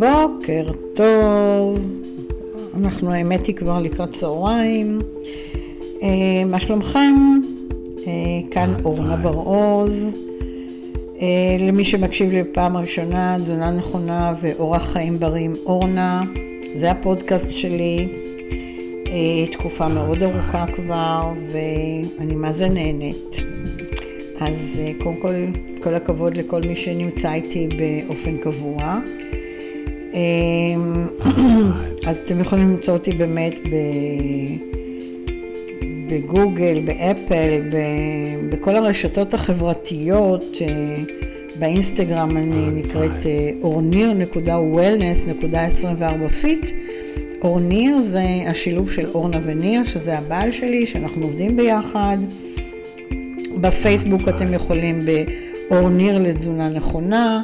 בוקר טוב, אנחנו האמת היא כבר לקראת צהריים. אה, מה שלומכם? אה, כאן אורנה בר-עוז. אה, למי שמקשיב לי בפעם הראשונה, תזונה נכונה ואורח חיים בריא עם אורנה. זה הפודקאסט שלי, תקופה מאוד ארוכה כבר, ואני מה זה נהנית. אז קודם כל, כל הכבוד לכל מי שנמצא איתי באופן קבוע. אמ, אז אתם יכולים למצוא אותי באמת בגוגל, באפל, בכל הרשתות החברתיות, אה, באינסטגרם אני נקראת אה, אורניר.wellness.24 fit. אורניר זה השילוב של אורנה וניר, שזה הבעל שלי, שאנחנו עובדים ביחד. בפייסבוק אתם יכולים באורניר לתזונה נכונה.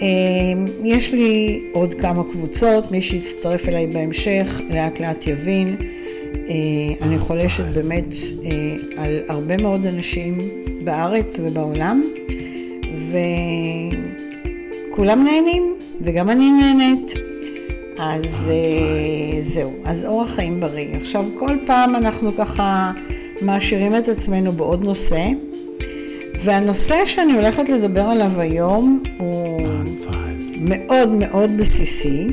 אמ, יש לי עוד כמה קבוצות, מי שיצטרף אליי בהמשך לאט לאט יבין. אה, אני חולשת באמת אה, על הרבה מאוד אנשים בארץ ובעולם, וכולם נהנים, וגם אני נהנית. אז אה, זהו, אז אורח חיים בריא. עכשיו, כל פעם אנחנו ככה מעשירים את עצמנו בעוד נושא. והנושא שאני הולכת לדבר עליו היום הוא מאוד מאוד בסיסי,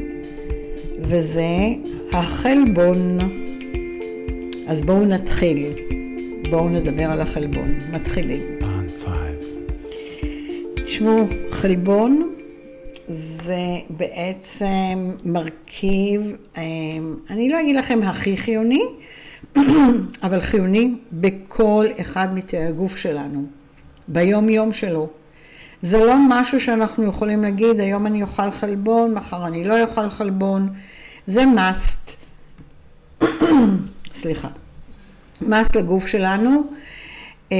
וזה החלבון. אז בואו נתחיל. בואו נדבר על החלבון. מתחילים. תשמעו, חלבון זה בעצם מרכיב, אמ, אני לא אגיד לכם הכי חיוני, אבל חיוני בכל אחד מתאי הגוף שלנו. ביום יום שלו. זה לא משהו שאנחנו יכולים להגיד, היום אני אוכל חלבון, מחר אני לא אוכל חלבון. זה must. סליחה. must לגוף שלנו. אה,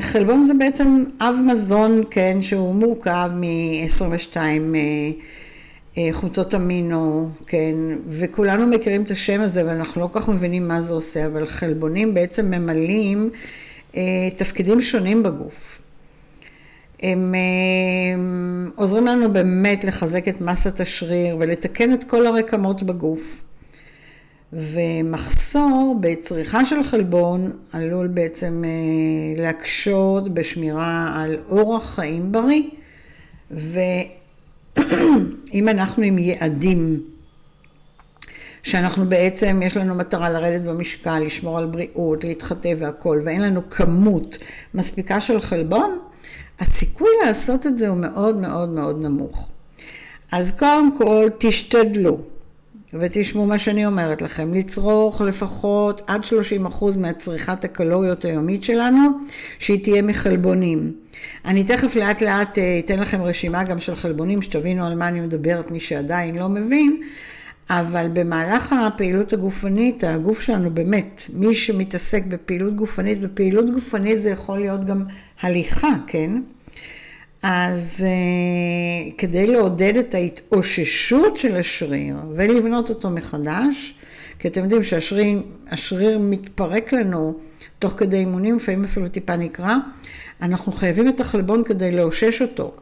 חלבון זה בעצם אב מזון, כן, שהוא מורכב מ-22 אה, אה, חומצות אמינו, כן, וכולנו מכירים את השם הזה ואנחנו לא כל כך מבינים מה זה עושה, אבל חלבונים בעצם ממלאים תפקידים שונים בגוף. הם אה, עוזרים לנו באמת לחזק את מסת השריר ולתקן את כל הרקמות בגוף. ומחסור בצריכה של חלבון עלול בעצם אה, להקשות בשמירה על אורח חיים בריא. ואם אנחנו עם יעדים שאנחנו בעצם, יש לנו מטרה לרדת במשקל, לשמור על בריאות, להתחטא והכול, ואין לנו כמות מספיקה של חלבון, הסיכוי לעשות את זה הוא מאוד מאוד מאוד נמוך. אז קודם כל, תשתדלו, ותשמעו מה שאני אומרת לכם, לצרוך לפחות עד 30% מהצריכת הקלוריות היומית שלנו, שהיא תהיה מחלבונים. אני תכף לאט לאט אה, אתן לכם רשימה גם של חלבונים, שתבינו על מה אני מדברת, מי שעדיין לא מבין. אבל במהלך הפעילות הגופנית, הגוף שלנו באמת, מי שמתעסק בפעילות גופנית, ופעילות גופנית זה יכול להיות גם הליכה, כן? אז uh, כדי לעודד את ההתאוששות של השריר ולבנות אותו מחדש, כי אתם יודעים שהשריר מתפרק לנו תוך כדי אימונים, לפעמים אפילו טיפה נקרע, אנחנו חייבים את החלבון כדי לאושש אותו.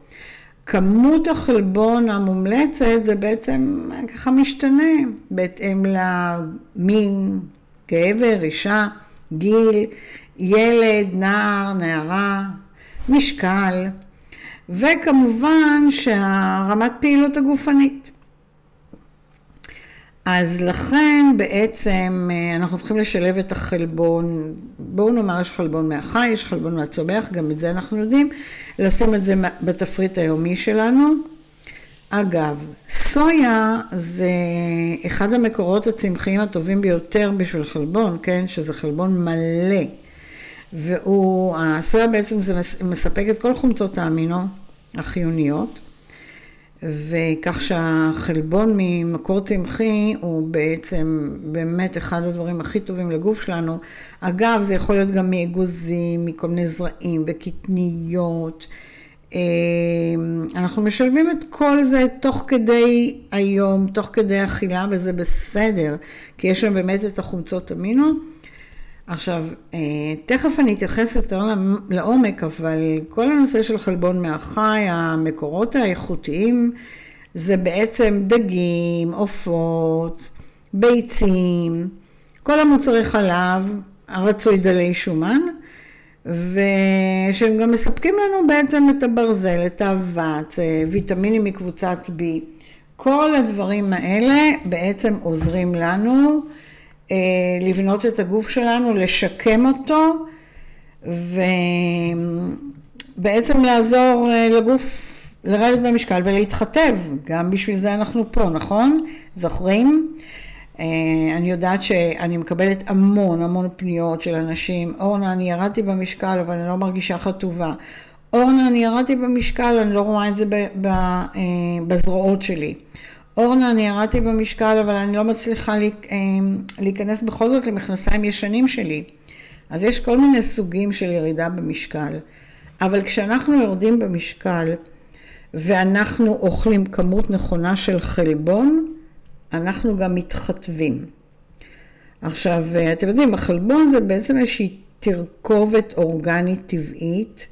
כמות החלבון המומלצת זה בעצם ככה משתנה בהתאם למין, גבר, אישה, גיל, ילד, נער, נערה, משקל, וכמובן שהרמת פעילות הגופנית. אז לכן בעצם אה, אנחנו צריכים לשלב את החלבון, בואו נאמר יש חלבון מהחי, יש חלבון מהצומח, גם את זה אנחנו יודעים, לשים את זה בתפריט היומי שלנו. אגב, סויה זה אחד המקורות הצמחיים הטובים ביותר בשביל חלבון, כן? שזה חלבון מלא. והוא, הסויה בעצם זה מספק את כל חומצות האמינו החיוניות. וכך שהחלבון ממקור צמחי הוא בעצם באמת אחד הדברים הכי טובים לגוף שלנו. אגב, זה יכול להיות גם מאגוזים, מכל מיני זרעים וקטניות. אה, אנחנו משלבים את כל זה תוך כדי היום, תוך כדי אכילה, וזה בסדר, כי יש שם באמת את החומצות אמינו. עכשיו, אה, תכף אני אתייחס יותר לעומק, אבל כל הנושא של חלבון מהחי, המקורות האיכותיים, זה בעצם דגים, עופות, ביצים, כל המוצרי חלב, הרצוי דלי שומן, ושהם גם מספקים לנו בעצם את הברזל, את האבץ, ויטמינים מקבוצת B. כל הדברים האלה בעצם עוזרים לנו אה, לבנות את הגוף שלנו, לשקם אותו, ובעצם לעזור אה, לגוף לרדת במשקל ולהתחתב. גם בשביל זה אנחנו פה, נכון? זוכרים? אה, אני יודעת שאני מקבלת המון המון פניות של אנשים, אורנה, אני ירדתי במשקל אבל אני לא מרגישה חטובה. אורנה, אני ירדתי במשקל, אני לא רואה את זה אה, בזרועות שלי. אורנה, אני ירדתי במשקל, אבל אני לא מצליחה אה, להיכנס בכל זאת למכנסיים ישנים שלי. אז יש כל מיני סוגים של ירידה במשקל. אבל כשאנחנו יורדים במשקל ואנחנו אוכלים כמות נכונה של חלבון, אנחנו גם מתחתבים. עכשיו, אתם יודעים, החלבון זה בעצם איזושהי תרכובת אורגנית טבעית,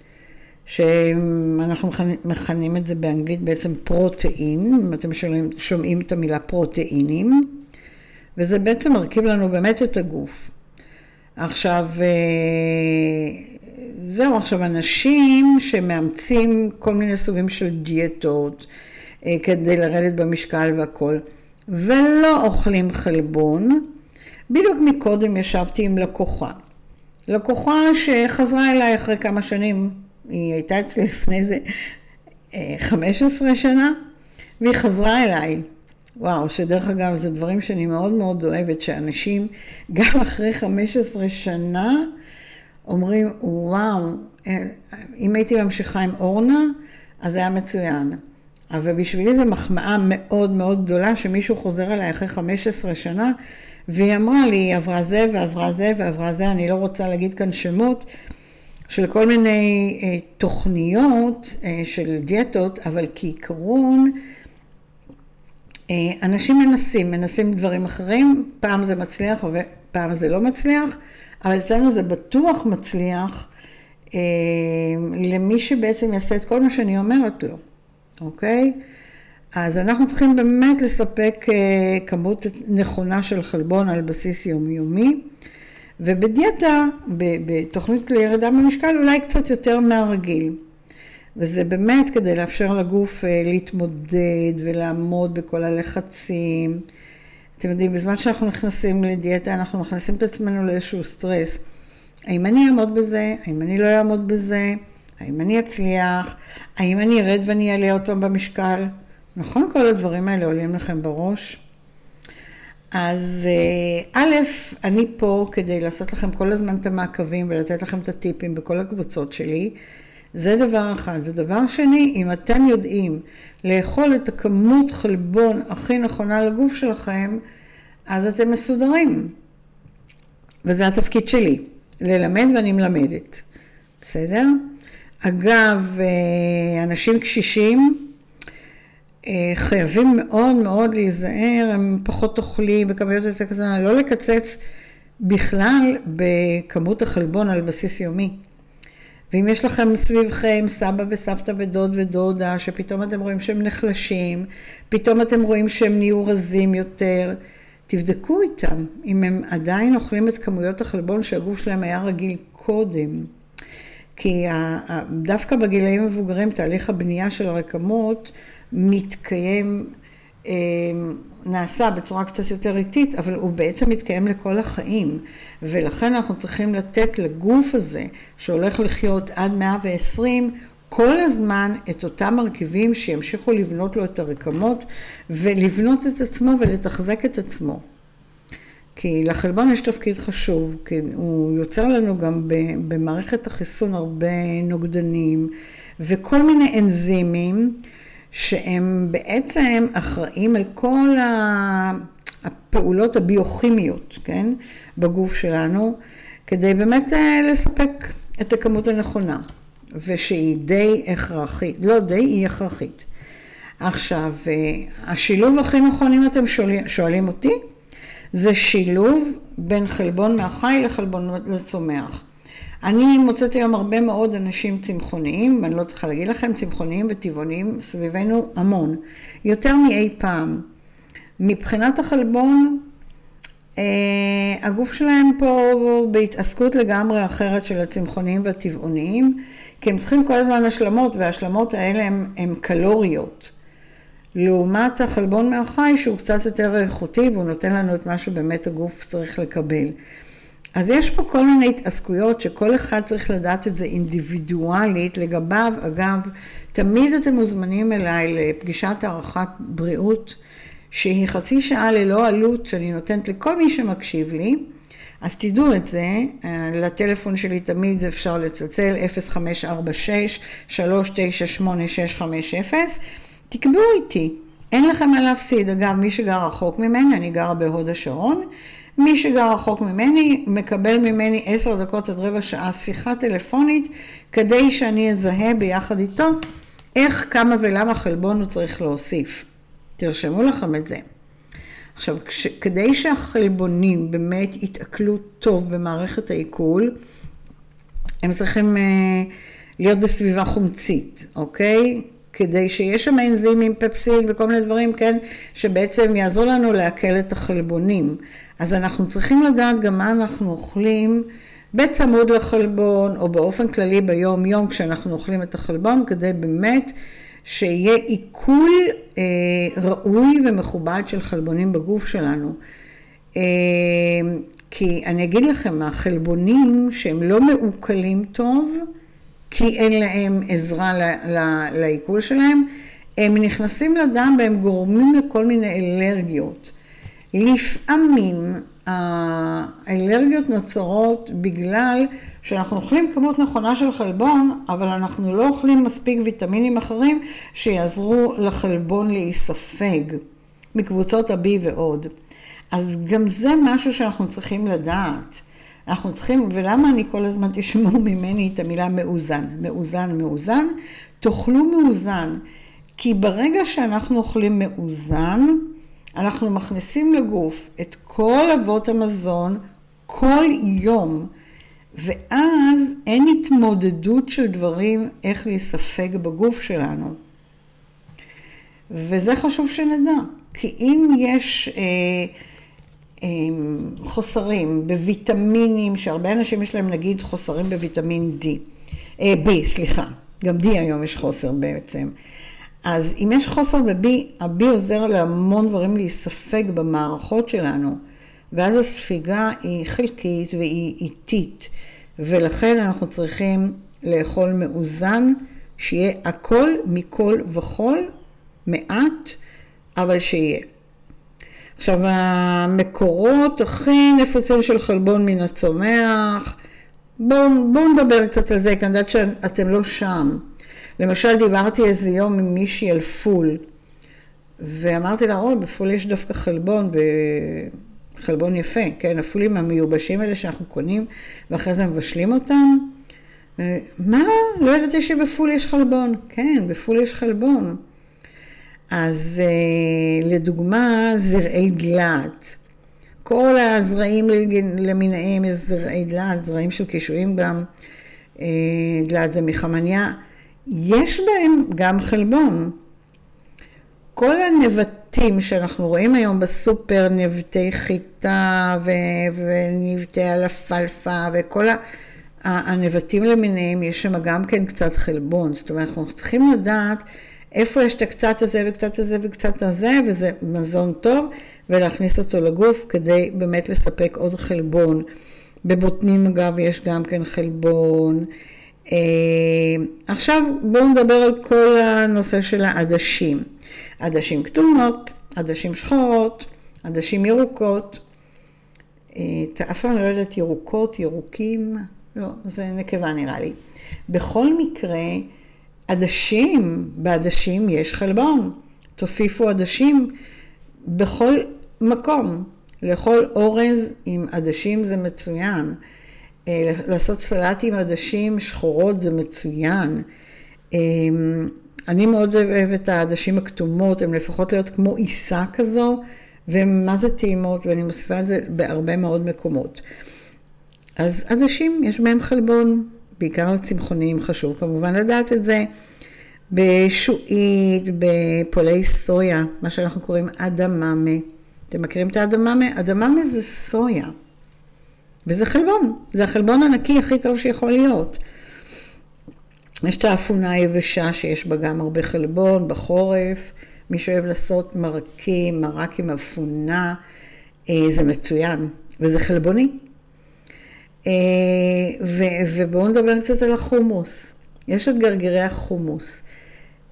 שאנחנו מכנים את זה באנגלית בעצם פרוטאין, אם אתם שומעים, שומעים את המילה פרוטאינים, וזה בעצם מרכיב לנו באמת את הגוף. עכשיו, אה, זהו, עכשיו אנשים שמאמצים כל מיני סוגים של דיאטות אה, כדי לרדת במשקל והכול, ולא אוכלים חלבון, בדיוק מקודם ישבתי עם לקוחה. לקוחה שחזרה אליי אחרי כמה שנים, היא הייתה אצלי לפני איזה 15 אה, שנה, והיא חזרה אליי. וואו, שדרך אגב, זה דברים שאני מאוד מאוד אוהבת, שאנשים, גם אחרי 15 שנה, אומרים, וואו, אם הייתי ממשיכה עם אורנה, אז זה היה מצוין. אבל בשבילי זו מחמאה מאוד מאוד גדולה שמישהו חוזר אליי אחרי 15 שנה, והיא אמרה לי, היא עברה זה ועברה זה ועברה זה, אני לא רוצה להגיד כאן שמות, של כל מיני אה, תוכניות אה, של דיאטות, אבל כעיקרון, אה, אנשים מנסים, מנסים דברים אחרים, פעם זה מצליח ופעם זה לא מצליח, אבל אצלנו זה בטוח מצליח אה, למי שבעצם יעשה את כל מה שאני אומרת לו, אוקיי? אז אנחנו צריכים באמת לספק אה, כמות נכונה של חלבון על בסיס יומיומי, ובדיאטה, בתוכנית לירידה במשקל, אולי קצת יותר מהרגיל. וזה באמת כדי לאפשר לגוף אה, להתמודד ולעמוד בכל הלחצים. אתם יודעים, בזמן שאנחנו נכנסים לדיאטה, אנחנו מכניסים את עצמנו לאיזשהו סטרס. האם אני אעמוד בזה? האם אני לא אעמוד בזה? האם אני אצליח? האם אני ארד ואני אעלה עוד פעם במשקל? נכון, כל הדברים האלה עולים לכם בראש? אז אה, א', אני פה כדי לעשות לכם כל הזמן את המעקבים ולתת לכם את הטיפים בכל הקבוצות שלי. זה דבר אחד. ודבר שני, אם אתם יודעים לאכול את הכמות חלבון הכי נכונה לגוף שלכם, אז אתם מסודרים. וזה התפקיד שלי, ללמד ואני מלמדת. בסדר? אגב, אה, אנשים קשישים חייבים מאוד מאוד להיזהר, הם פחות אוכלים בכמויות יותר קטנה, לא לקצץ בכלל בכמות החלבון על בסיס יומי. ואם יש לכם סביבכם סבא וסבתא ודוד ודודה, שפתאום אתם רואים שהם נחלשים, פתאום אתם רואים שהם נהיו רזים יותר, תבדקו איתם אם הם עדיין אוכלים את כמויות החלבון שהגוף שלהם היה רגיל קודם. כי דווקא בגילאים המבוגרים תהליך הבנייה של הרקמות מתקיים, אה, נעשה בצורה קצת יותר איטית, אבל הוא בעצם מתקיים לכל החיים. ולכן אנחנו צריכים לתת לגוף הזה, שהולך לחיות עד 120, כל הזמן את אותם מרכיבים שימשיכו לבנות לו את הרקמות ולבנות את עצמו ולתחזק את עצמו. כי לחלבון יש תפקיד חשוב, כי הוא יוצר לנו גם במערכת החיסון הרבה נוגדנים וכל מיני אנזימים שהם בעצם אחראים על כל הפעולות הביוכימיות, כן, בגוף שלנו, כדי באמת אה, לספק את הכמות הנכונה, ושהיא די הכרחית, לא די, היא הכרחית. עכשיו, אה, השילוב הכי נכון, אם אתם שואלים, שואלים אותי, זה שילוב בין חלבון מהחי לחלבון לצומח. אני מוצאת היום הרבה מאוד אנשים צמחוניים, ואני לא צריכה להגיד לכם, צמחוניים וטבעוניים סביבנו המון, יותר מאי פעם. מבחינת החלבון, אה, הגוף שלהם פה בהתעסקות לגמרי אחרת של הצמחוניים והטבעוניים, כי הם צריכים כל הזמן השלמות, וההשלמות האלה הן קלוריות. לעומת החלבון מהחי שהוא קצת יותר איכותי והוא נותן לנו את מה שבאמת הגוף צריך לקבל. אז יש פה כל מיני התעסקויות שכל אחד צריך לדעת את זה אינדיבידואלית. לגביו, אגב, תמיד אתם מוזמנים אליי לפגישת הערכת בריאות שהיא חצי שעה ללא עלות שאני נותנת לכל מי שמקשיב לי. אז תדעו את זה, אה, לטלפון שלי תמיד אפשר לצלצל 0546-398-650, תקבעו איתי, אין לכם מה להפסיד. אגב, מי שגר רחוק ממני, אני גרה בהוד השרון, מי שגר רחוק ממני מקבל ממני עשר דקות עד רבע שעה שיחה טלפונית כדי שאני אזהה ביחד איתו איך, כמה ולמה חלבון הוא צריך להוסיף. תרשמו לכם את זה. עכשיו, כש, כדי שהחלבונים באמת יתעכלו טוב במערכת העיכול, הם צריכים uh, להיות בסביבה חומצית, אוקיי? כדי שיש שם אנזימים, פפסין וכל מיני דברים, כן, שבעצם יעזרו לנו לעכל את החלבונים. אז אנחנו צריכים לדעת גם מה אנחנו אוכלים בצמוד לחלבון, או באופן כללי ביום יום כשאנחנו אוכלים את החלבון, כדי באמת שיהיה עיכול אה, ראוי ומכובד של חלבונים בגוף שלנו. אה, כי אני אגיד לכם, החלבונים שהם לא מעוקלים טוב, כי אין להם עזרה לעיכול שלהם, הם נכנסים לדם והם גורמים לכל מיני אלרגיות. לפעמים האלרגיות נוצרות בגלל שאנחנו אוכלים כמות נכונה של חלבון, אבל אנחנו לא אוכלים מספיק ויטמינים אחרים שיעזרו לחלבון להיספג, מקבוצות ה-B ועוד. אז גם זה משהו שאנחנו צריכים לדעת. אנחנו צריכים, ולמה אני כל הזמן תשמעו ממני את המילה מאוזן, מאוזן, מאוזן, תאכלו מאוזן. כי ברגע שאנחנו אוכלים מאוזן, אנחנו מכניסים לגוף את כל אבות המזון כל יום, ואז אין התמודדות של דברים איך להיספג בגוף שלנו. וזה חשוב שנדע, כי אם יש אה, אה, חוסרים בוויטמינים, שהרבה אנשים יש להם נגיד חוסרים בוויטמין D, אה, B, סליחה, גם D היום יש חוסר בעצם. אז אם יש חוסר ב-B, ה-B עוזר להמון דברים להיספג במערכות שלנו, ואז הספיגה היא חלקית והיא איטית, ולכן אנחנו צריכים לאכול מאוזן, שיהיה הכל מכל וכל, מעט, אבל שיהיה. עכשיו, המקורות הכי נפוצים של חלבון מן הצומח, בואו בוא נדבר קצת על זה, כי אני יודעת שאתם לא שם. למשל, דיברתי איזה יום עם מישהי על פול, ואמרתי לה, או, בפול יש דווקא חלבון, חלבון יפה, כן, הפולים המיובשים האלה שאנחנו קונים, ואחרי זה מבשלים אותם. מה? לא ידעתי שבפול יש חלבון. כן, בפול יש חלבון. אז אה, לדוגמה, זרעי דלעת. כל הזרעים למיניהם זרעי דלעת, זרעים של קישואים גם. אה, דלעת זה מחמניה. יש בהם גם חלבון. כל הנבטים שאנחנו רואים היום בסופר, נבטי חיטה ו- ונבטי אלפלפה וכל הנבטים למיניהם, יש שם גם כן קצת חלבון. זאת אומרת, אנחנו צריכים לדעת איפה יש את הקצת הזה וקצת הזה וקצת הזה, וזה מזון טוב, ולהכניס אותו לגוף כדי באמת לספק עוד חלבון. בבוטנים אגב יש גם כן חלבון. אה, עכשיו בואו נדבר על כל הנושא של העדשים. עדשים כתומות, עדשים שחורות, עדשים ירוקות. אה, אף פעם לא יודעת ירוקות, ירוקים, לא, זה נקבה נראה לי. בכל מקרה, עדשים, בעדשים יש חלבון. תוסיפו עדשים בכל מקום. לאכול אורז עם עדשים זה מצוין. אה, לעשות סלט עם עדשים שחורות זה מצוין. אה, אני מאוד אוהבת את העדשים הכתומות, הן לפחות להיות כמו עיסה כזו, והן מה זה טעימות, ואני מוסיפה את זה בהרבה מאוד מקומות. אז עדשים, יש בהם חלבון, בעיקר לצמחוניים חשוב כמובן לדעת את זה. בשועית, בפולי סויה, מה שאנחנו קוראים אדממה. אתם מכירים את האדממה? אדממה זה סויה. וזה חלבון, זה החלבון הנקי הכי טוב שיכול להיות. יש את האפונה היבשה שיש בה גם הרבה חלבון בחורף, מי שאוהב לעשות מרקים, מרק עם אפונה, אה, זה מצוין, וזה חלבוני. אה, ובואו נדבר קצת על החומוס. יש את גרגירי החומוס.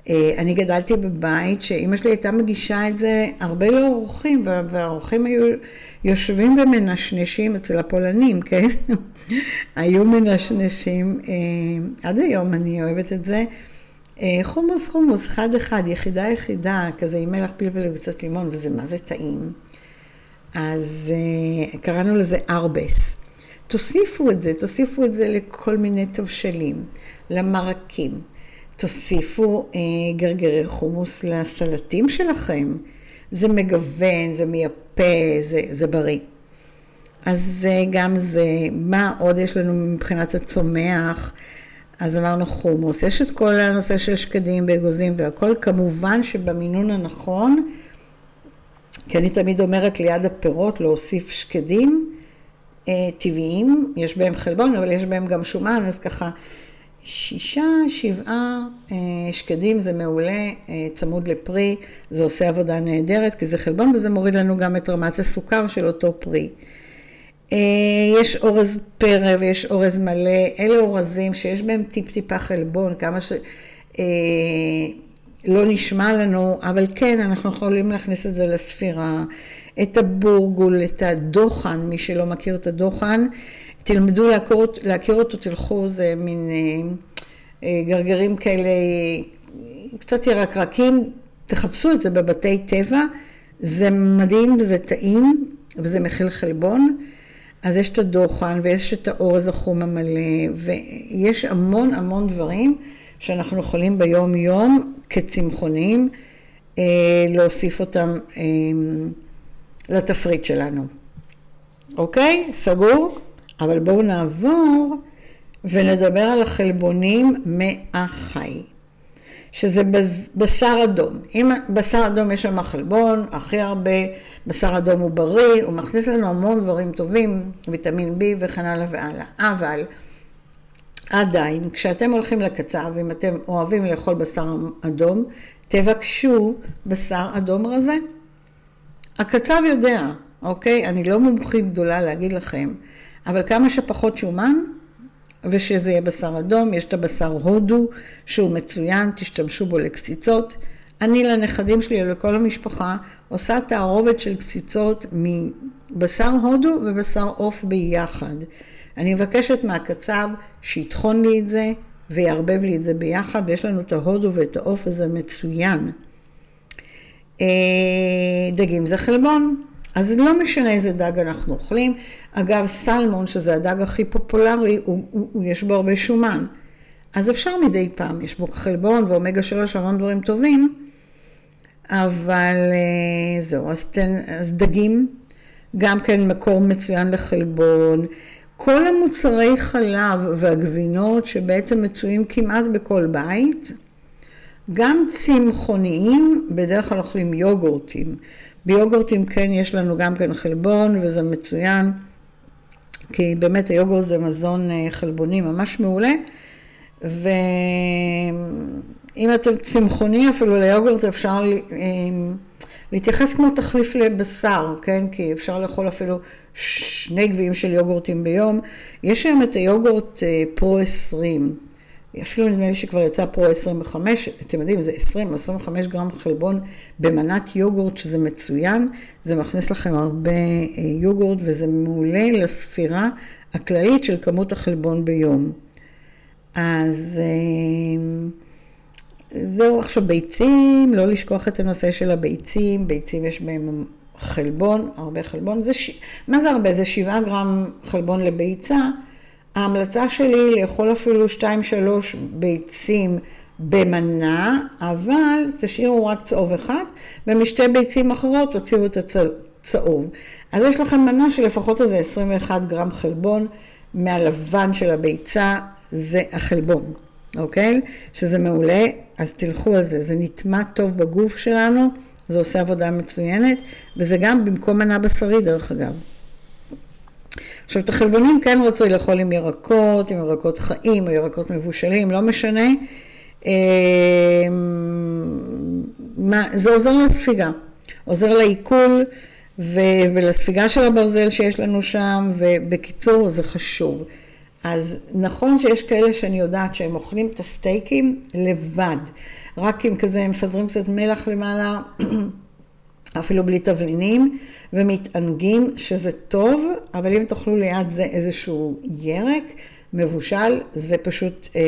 אה, אני גדלתי בבית שאימא שלי הייתה מגישה את זה הרבה לאורחים, והאורחים היו יושבים ומנשנשים אצל הפולנים, כן? היו מנשנשים, אה, עד היום אני אוהבת את זה. אה, חומוס חומוס, אחד אחד, יחידה יחידה, כזה עם מלח פלפל וקצת לימון, וזה מה זה טעים. אז קראנו לזה ארבס. תוסיפו את זה, תוסיפו את זה לכל מיני תבשלים, למרקים. תוסיפו אה, גרגרי חומוס לסלטים שלכם. זה מגוון, זה מייפה, זה, זה בריא. אז אה, גם זה, מה עוד יש לנו מבחינת הצומח? אז אמרנו חומוס. יש את כל הנושא של שקדים ואגוזים והכל, כמובן שבמינון הנכון, כי אני תמיד אומרת ליד הפירות להוסיף שקדים אה, טבעיים, יש בהם חלבון, אבל יש בהם גם שומן, אז ככה שישה, שבעה אה, שקדים זה מעולה, אה, צמוד לפרי, זה עושה עבודה נהדרת כי זה חלבון וזה מוריד לנו גם את רמת הסוכר של אותו פרי. אה, יש אורז פרא ויש אורז מלא, אלה אורזים שיש בהם טיפ-טיפה חלבון, כמה ש... לא נשמע לנו, אבל כן, אנחנו יכולים להכניס את זה לספירה. את הבורגול, את הדוחן, מי שלא מכיר את הדוחן. תלמדו להכיר, להכיר אותו, תלכו, זה מין אה, אה, גרגרים כאלה, קצת ירקרקים, תחפשו את זה בבתי טבע, זה מדהים וזה טעים, וזה מכיל חלבון. אז יש את הדוחן ויש את האורז החום המלא, ויש המון המון דברים שאנחנו יכולים ביום יום כצמחונים אה, להוסיף אותם אה, לתפריט שלנו. אוקיי? סגור? אבל בואו נעבור ונדבר על החלבונים מהחי, שזה בשר אדום. אם בשר אדום יש שם חלבון, הכי הרבה, בשר אדום הוא בריא, הוא מכניס לנו המון דברים טובים, ויטמין B וכן הלאה והלאה. אבל עדיין, כשאתם הולכים לקצר, ואם אתם אוהבים לאכול בשר אדום, תבקשו בשר אדום רזה. הקצב יודע, אוקיי? אני לא מומחית גדולה להגיד לכם. אבל כמה שפחות שומן, ושזה יהיה בשר אדום, יש את הבשר הודו, שהוא מצוין, תשתמשו בו לקציצות. אני לנכדים שלי ולכל המשפחה עושה תערובת של קציצות מבשר הודו ובשר עוף ביחד. אני מבקשת מהקצב שיטחון לי את זה ויערבב לי את זה ביחד, ויש לנו את ההודו ואת העוף וזה מצוין. אה, דגים זה חלבון, אז לא משנה איזה דג אנחנו אוכלים. אגב, סלמון, שזה הדג הכי פופולרי, הוא, הוא, הוא, יש בו הרבה שומן. אז אפשר מדי פעם, יש בו חלבון ואומגה 3, המון דברים טובים, אבל אה, זהו, אז, תן, אז דגים, גם כן מקור מצוין לחלבון. כל המוצרי חלב והגבינות שבעצם מצויים כמעט בכל בית, גם צמחוניים, בדרך כלל אוכלים יוגורטים. ביוגורטים כן יש לנו גם כן חלבון וזה מצוין, כי באמת היוגורט זה מזון אה, חלבוני ממש מעולה, ואם אתם צמחוני אפילו ליוגורט אפשר אה, להתייחס כמו תחליף לבשר, כן? כי אפשר לאכול אפילו שני גביעים של יוגורטים ביום. יש היום את היוגורט אה, פרו 20. אפילו נדמה לי שכבר יצא פרו 25, אתם יודעים, זה 20-25 גרם חלבון במנת יוגורט, שזה מצוין, זה מכניס לכם הרבה אה, יוגורט וזה מעולה לספירה הכללית של כמות החלבון ביום. אז אה, זהו עכשיו ביצים, לא לשכוח את הנושא של הביצים, ביצים יש בהם חלבון, הרבה חלבון, זה ש... מה זה הרבה? זה 7 גרם חלבון לביצה. ההמלצה שלי לאכול אפילו 2-3 ביצים במנה, אבל תשאירו רק צהוב אחד, ומשתי ביצים אחרות תוציאו את הצהוב. אז יש לכם מנה של לפחות איזה 21 גרם חלבון מהלבן של הביצה זה החלבון, אוקיי? שזה מעולה, אז תלכו על זה, זה נטמע טוב בגוף שלנו, זה עושה עבודה מצוינת, וזה גם במקום מנה בשרי דרך אגב. עכשיו, את החלבונים כן רצוי לאכול עם ירקות, עם ירקות חיים או ירקות מבושלים, לא משנה. אמ, מה, זה עוזר לספיגה, עוזר לעיכול ו, ולספיגה של הברזל שיש לנו שם, ובקיצור, זה חשוב. אז נכון שיש כאלה שאני יודעת שהם אוכלים את הסטייקים לבד, רק עם כזה, הם מפזרים קצת מלח למעלה, אפילו בלי תבלינים, ומתענגים, שזה טוב, אבל אם תאכלו ליד זה איזשהו ירק מבושל, זה פשוט אה,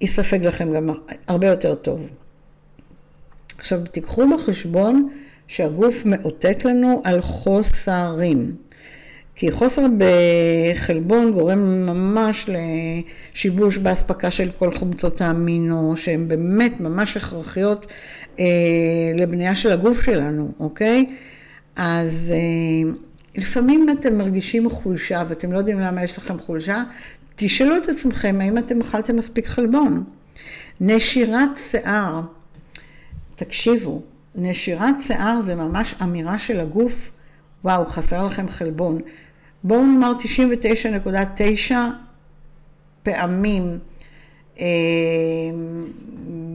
יספג לכם גם הרבה יותר טוב. עכשיו, תיקחו בחשבון שהגוף מאותת לנו על חוסרים. כי חוסר בחלבון גורם ממש לשיבוש באספקה של כל חומצות האמינו, שהן באמת ממש הכרחיות אה, לבנייה של הגוף שלנו, אוקיי? אז אה, לפעמים אתם מרגישים חולשה ואתם לא יודעים למה יש לכם חולשה, תשאלו את עצמכם האם אתם אכלתם מספיק חלבון. נשירת שיער, תקשיבו, נשירת שיער זה ממש אמירה של הגוף, וואו, חסר לכם חלבון. בואו נאמר 99.9 פעמים אה,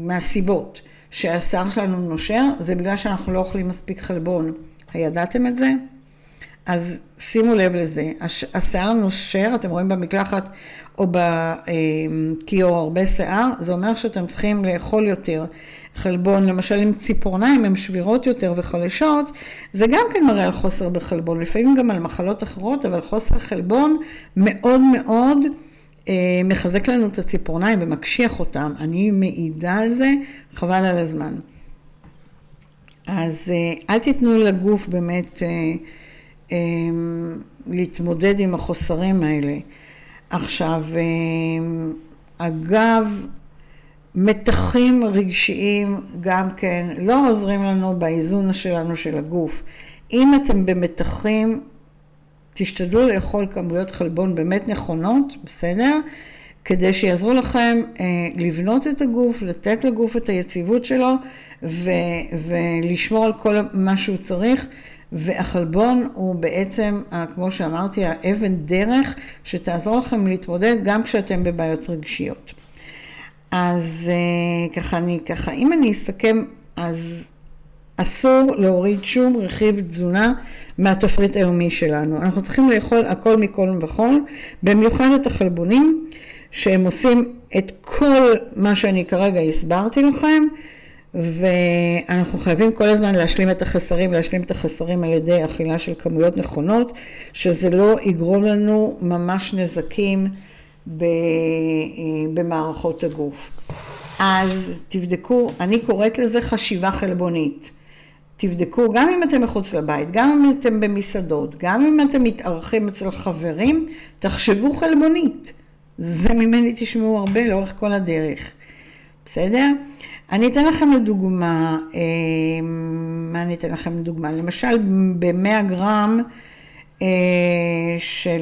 מהסיבות שהשיער שלנו נושר, זה בגלל שאנחנו לא אוכלים מספיק חלבון. הידעתם את זה? אז שימו לב לזה. השיער נושר, אתם רואים במקלחת או בכיור הרבה שיער, זה אומר שאתם צריכים לאכול יותר חלבון, למשל עם ציפורניים הן שבירות יותר וחלשות, זה גם כן מראה על חוסר בחלבון, לפעמים גם על מחלות אחרות, אבל חוסר חלבון מאוד מאוד אה, מחזק לנו את הציפורניים ומקשיח אותם. אני מעידה על זה, חבל על הזמן. אז אה, אל תיתנו לגוף באמת אה, אה, להתמודד עם החוסרים האלה. עכשיו, אה, אגב, מתחים רגשיים גם כן לא עוזרים לנו באיזון שלנו של הגוף. אם אתם במתחים, תשתדלו לאכול כמויות חלבון באמת נכונות, בסדר? כדי שיעזרו לכם אה, לבנות את הגוף, לתת לגוף את היציבות שלו ו, ולשמור על כל מה שהוא צריך. והחלבון הוא בעצם, כמו שאמרתי, האבן דרך שתעזור לכם להתמודד גם כשאתם בבעיות רגשיות. אז אה, ככה אני, ככה, אם אני אסכם, אז אסור להוריד שום רכיב תזונה מהתפריט היומי שלנו. אנחנו צריכים לאכול הכל מכל וכל, במיוחד את החלבונים, שהם עושים את כל מה שאני כרגע הסברתי לכם, ואנחנו חייבים כל הזמן להשלים את החסרים, להשלים את החסרים על ידי אכילה של כמויות נכונות, שזה לא יגרום לנו ממש נזקים. אה, במערכות הגוף. אז תבדקו, אני קוראת לזה חשיבה חלבונית. תבדקו, גם אם אתם מחוץ לבית, גם אם אתם במסעדות, גם אם אתם מתארחים אצל חברים, תחשבו חלבונית. זה ממני תשמעו הרבה לאורך כל הדרך. בסדר? אני אתן לכם לדוגמה, אה, מה אני אתן לכם לדוגמה? למשל, ב-100 גרם אה, של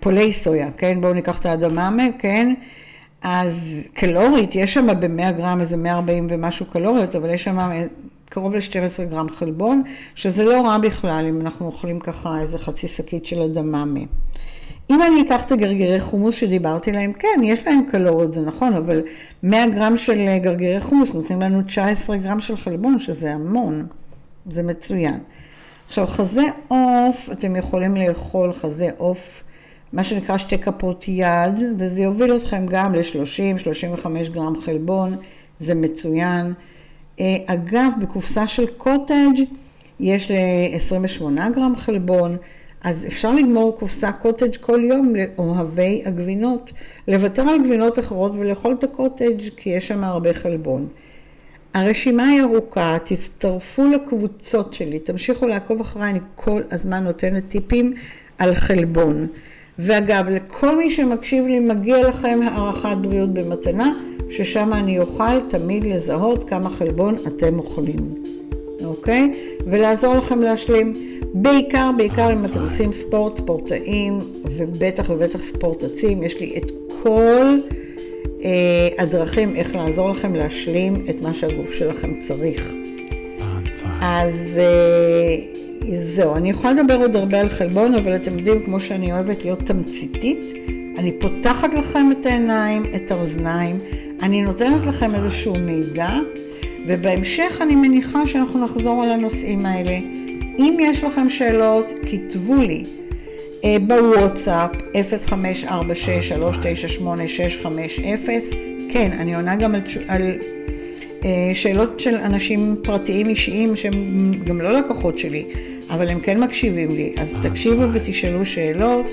פולי סויה, כן? בואו ניקח את האדממה, כן? אז קלורית, יש שם ב-100 גרם איזה 140 ומשהו קלוריות, אבל יש שם קרוב ל-12 גרם חלבון, שזה לא רע בכלל אם אנחנו אוכלים ככה איזה חצי שקית של אדממה. אם אני אקח את הגרגירי חומוס שדיברתי עליהם, כן, יש להם קלוריות, זה נכון, אבל 100 גרם של גרגירי חומוס נותנים לנו 19 גרם של חלבון, שזה המון, זה מצוין. עכשיו, חזה עוף, אתם יכולים לאכול חזה עוף מה שנקרא שתי כפות יד, וזה יוביל אתכם גם ל-30-35 גרם חלבון, זה מצוין. אה, אגב, בקופסה של קוטג' יש ל-28 גרם חלבון, אז אפשר לגמור קופסה קוטג' כל יום לאוהבי הגבינות, לוותר על גבינות אחרות ולאכול את הקוטג' כי יש שם הרבה חלבון. הרשימה היא ארוכה, תצטרפו לקבוצות שלי, תמשיכו לעקוב אחריי, אני כל הזמן נותנת טיפים על חלבון. ואגב, לכל מי שמקשיב לי, מגיע לכם הערכת בריאות במתנה, ששם אני אוכל תמיד לזהות כמה חלבון אתם אוכלים. אוקיי? ולעזור לכם להשלים. בעיקר, בעיקר אם אתם עושים ספורט, ספורטאים, ובטח ובטח ספורט עצים, יש לי את כל אה, הדרכים איך לעזור לכם להשלים את מה שהגוף שלכם צריך. אז אה, זהו, אני יכולה לדבר עוד הרבה על חלבון, אבל אתם יודעים, כמו שאני אוהבת להיות תמציתית, אני פותחת לכם את העיניים, את האוזניים, אני נותנת לכם איזשהו מידע, ובהמשך אני מניחה שאנחנו נחזור על הנושאים האלה. אם יש לכם שאלות, כתבו לי אה, בוואטסאפ 0546-398-650. כן, אני עונה גם על, שאלות של אנשים פרטיים אישיים שהם גם לא לקוחות שלי, אבל הם כן מקשיבים לי, אז תקשיבו ותשאלו שאלות.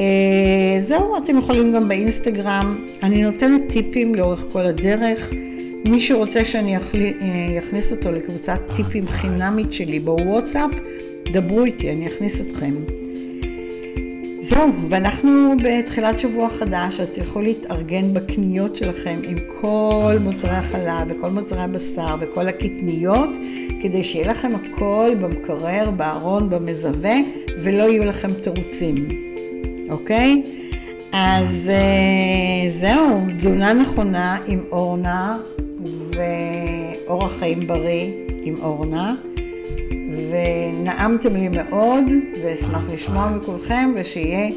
אה, זהו, אתם יכולים גם באינסטגרם, אני נותנת טיפים לאורך כל הדרך. מי שרוצה שאני אכניס אותו לקבוצת טיפים חינמית שלי בוואטסאפ, דברו איתי, אני אכניס אתכם. זהו, ואנחנו בתחילת שבוע חדש, אז תלכו להתארגן בקניות שלכם עם כל מוצרי החלב וכל מוצרי הבשר וכל הקטניות, כדי שיהיה לכם הכל במקרר, בארון, במזווה, ולא יהיו לכם תירוצים, אוקיי? אז אה, זהו, תזונה נכונה עם אורנה ואורח חיים בריא עם אורנה. ונעמתם לי מאוד, ואשמח לשמוע מכולכם, ושיהיה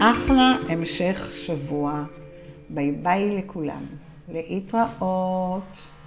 אחלה המשך שבוע. ביי ביי לכולם. להתראות.